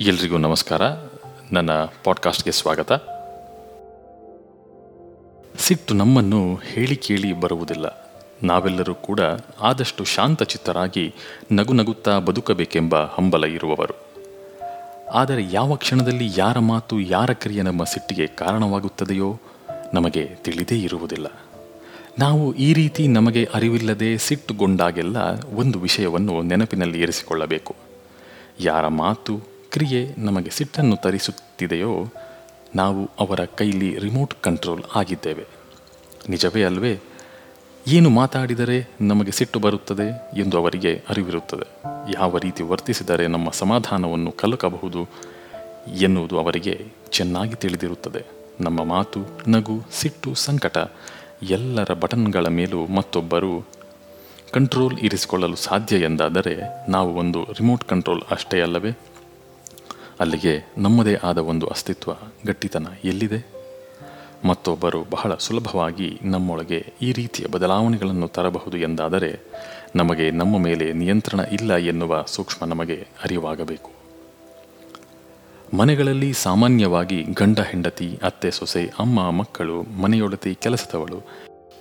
ಎಲ್ರಿಗೂ ನಮಸ್ಕಾರ. ನನ್ನ ಪಾಡ್ಕಾಸ್ಟ್ಗೆ ಸ್ವಾಗತ. ಸಿಟ್ಟು ನಮ್ಮನ್ನು ಹೇಳಿ ಕೇಳಿ ಬರುವುದಿಲ್ಲ. ನಾವೆಲ್ಲರೂ ಕೂಡ ಆದಷ್ಟು ಶಾಂತಚಿತ್ತರಾಗಿ ನಗು ನಗುತ್ತಾ ಬದುಕಬೇಕೆಂಬ ಹಂಬಲ ಇರುವವರು. ಆದರೆ ಯಾವ ಕ್ಷಣದಲ್ಲಿ ಯಾರ ಮಾತು ಯಾರ ಕ್ರಿಯೆ ನಮ್ಮ ಸಿಟ್ಟಿಗೆ ಕಾರಣವಾಗುತ್ತದೆಯೋ ನಮಗೆ ತಿಳಿದೇ ಇರುವುದಿಲ್ಲ. ನಾವು ಈ ರೀತಿ ನಮಗೆ ಅರಿವಿಲ್ಲದೆ ಸಿಟ್ಟುಗೊಂಡಾಗೆಲ್ಲ ಒಂದು ವಿಷಯವನ್ನು ನೆನಪಿನಲ್ಲಿ ಇರಿಸಿಕೊಳ್ಳಬೇಕು. ಯಾರ ಮಾತು ಕ್ರಿಯೆ ನಮಗೆ ಸಿಟ್ಟನ್ನು ತರಿಸುತ್ತಿದೆಯೋ, ನಾವು ಅವರ ಕೈಲಿ ರಿಮೋಟ್ ಕಂಟ್ರೋಲ್ ಆಗಿದ್ದೇವೆ. ನಿಜವೇ ಅಲ್ವೇ? ಏನು ಮಾತಾಡಿದರೆ ನಮಗೆ ಸಿಟ್ಟು ಬರುತ್ತದೆ ಎಂದು ಅವರಿಗೆ ಅರಿವಿರುತ್ತದೆ. ಯಾವ ರೀತಿ ವರ್ತಿಸಿದರೆ ನಮ್ಮ ಸಮಾಧಾನವನ್ನು ಕಲಕಬಹುದು ಎನ್ನುವುದು ಅವರಿಗೆ ಚೆನ್ನಾಗಿ ತಿಳಿದಿರುತ್ತದೆ. ನಮ್ಮ ಮಾತು, ನಗು, ಸಿಟ್ಟು, ಸಂಕಟ ಎಲ್ಲರ ಬಟನ್ಗಳ ಮೇಲೂ ಮತ್ತೊಬ್ಬರು ಕಂಟ್ರೋಲ್ ಇರಿಸಿಕೊಳ್ಳಲು ಸಾಧ್ಯ ಎಂದಾದರೆ, ನಾವು ಒಂದು ರಿಮೋಟ್ ಕಂಟ್ರೋಲ್ ಅಷ್ಟೇ ಅಲ್ಲವೇ? ಅಲ್ಲಿಗೆ ನಮ್ಮದೇ ಆದ ಒಂದು ಅಸ್ತಿತ್ವ, ಗಟ್ಟಿತನ ಎಲ್ಲಿದೆ? ಮತ್ತೊಬ್ಬರು ಬಹಳ ಸುಲಭವಾಗಿ ನಮ್ಮೊಳಗೆ ಈ ರೀತಿಯ ಬದಲಾವಣೆಗಳನ್ನು ತರಬಹುದು ಎಂದಾದರೆ ನಮಗೆ ನಮ್ಮ ಮೇಲೆ ನಿಯಂತ್ರಣ ಇಲ್ಲ ಎನ್ನುವ ಸೂಕ್ಷ್ಮ ನಮಗೆ ಅರಿವಾಗಬೇಕು. ಮನೆಗಳಲ್ಲಿ ಸಾಮಾನ್ಯವಾಗಿ ಗಂಡ, ಹೆಂಡತಿ, ಅತ್ತೆ, ಸೊಸೆ, ಅಮ್ಮ, ಮಕ್ಕಳು ಮನೆಯೊಳತಿ ಕೆಲಸದವಳು,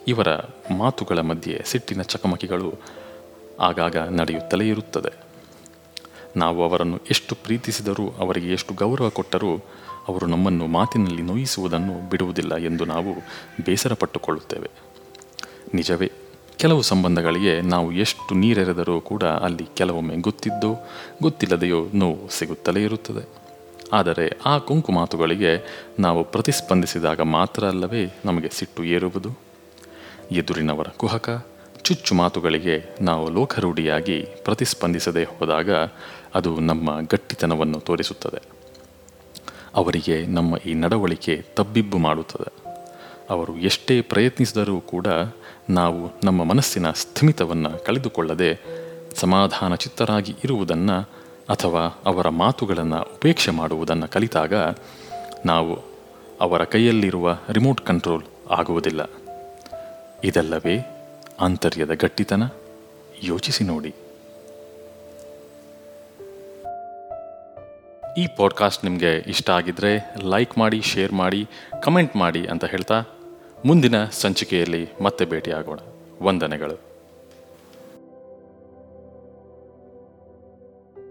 ಇವರ ಮಾತುಗಳ ಮಧ್ಯೆ ಸಿಟ್ಟಿನ ಚಕಮಕಿಗಳು ಆಗಾಗ ನಡೆಯುತ್ತಲೇ ಇರುತ್ತದೆ. ನಾವು ಅವರನ್ನು ಎಷ್ಟು ಪ್ರೀತಿಸಿದರೂ, ಅವರಿಗೆ ಎಷ್ಟು ಗೌರವ ಕೊಟ್ಟರೂ, ಅವರು ನಮ್ಮನ್ನು ಮಾತಿನಲ್ಲಿ ನೋಯಿಸುವುದನ್ನು ಬಿಡುವುದಿಲ್ಲ ಎಂದು ನಾವು ಬೇಸರ ಪಟ್ಟುಕೊಳ್ಳುತ್ತೇವೆ ನಿಜವೇ, ಕೆಲವು ಸಂಬಂಧಗಳಿಗೆ ನಾವು ಎಷ್ಟು ನೀರೆರೆದರೂ ಕೂಡ ಅಲ್ಲಿ ಕೆಲವೊಮ್ಮೆ ಗೊತ್ತಿದ್ದೋ, ಗೊತ್ತಿಲ್ಲದೆಯೋ ನೋವು ಸಿಗುತ್ತಲೇ ಇರುತ್ತದೆ. ಆದರೆ ಆ ಕುಂಕು ಮಾತುಗಳಿಗೆ ನಾವು ಪ್ರತಿಸ್ಪಂದಿಸಿದಾಗ ಮಾತ್ರ ಅಲ್ಲವೇ ನಮಗೆ ಸಿಟ್ಟು ಏರುವುದು? ಎದುರಿನವರ ಕುಹಕ ಚುಚ್ಚು ಮಾತುಗಳಿಗೆ ನಾವು ಲೋಕರೂಢಿಯಾಗಿ ಪ್ರತಿಸ್ಪಂದಿಸದೆ ಹೋದಾಗ ಅದು ನಮ್ಮ ಗಟ್ಟಿತನವನ್ನು ತೋರಿಸುತ್ತದೆ. ಅವರಿಗೆ ನಮ್ಮ ಈ ನಡವಳಿಕೆ ತಬ್ಬಿಬ್ಬು ಮಾಡುತ್ತದೆ. ಅವರು ಎಷ್ಟೇ ಪ್ರಯತ್ನಿಸಿದರೂ ಕೂಡ ನಾವು ನಮ್ಮ ಮನಸ್ಸಿನ ಸ್ಥಿಮಿತವನ್ನು ಕಳೆದುಕೊಳ್ಳದೆ ಸಮಾಧಾನ ಚಿತ್ತರಾಗಿ ಇರುವುದನ್ನು ಅಥವಾ ಅವರ ಮಾತುಗಳನ್ನು ಉಪೇಕ್ಷೆ ಮಾಡುವುದನ್ನು ಕಲಿತಾಗ ನಾವು ಅವರ ಕೈಯಲ್ಲಿರುವ ರಿಮೋಟ್ ಕಂಟ್ರೋಲ್ ಆಗುವುದಿಲ್ಲ. ಇದಲ್ಲವೇ ಆಂತರ್ಯದ ಗಟ್ಟಿತನ? ಯೋಚಿಸಿ ನೋಡಿ. ಈ ಪಾಡ್ಕಾಸ್ಟ್ ನಿಮಗೆ ಇಷ್ಟ ಆಗಿದ್ರೆ ಲೈಕ್ ಮಾಡಿ ಶೇರ್ ಮಾಡಿ ಕಮೆಂಟ್ ಮಾಡಿ ಅಂತ ಹೇಳ್ತಾ ಮುಂದಿನ ಸಂಚಿಕೆಯಲ್ಲಿ ಮತ್ತೆ ಭೇಟಿಯಾಗೋಣ. ವಂದನೆಗಳು.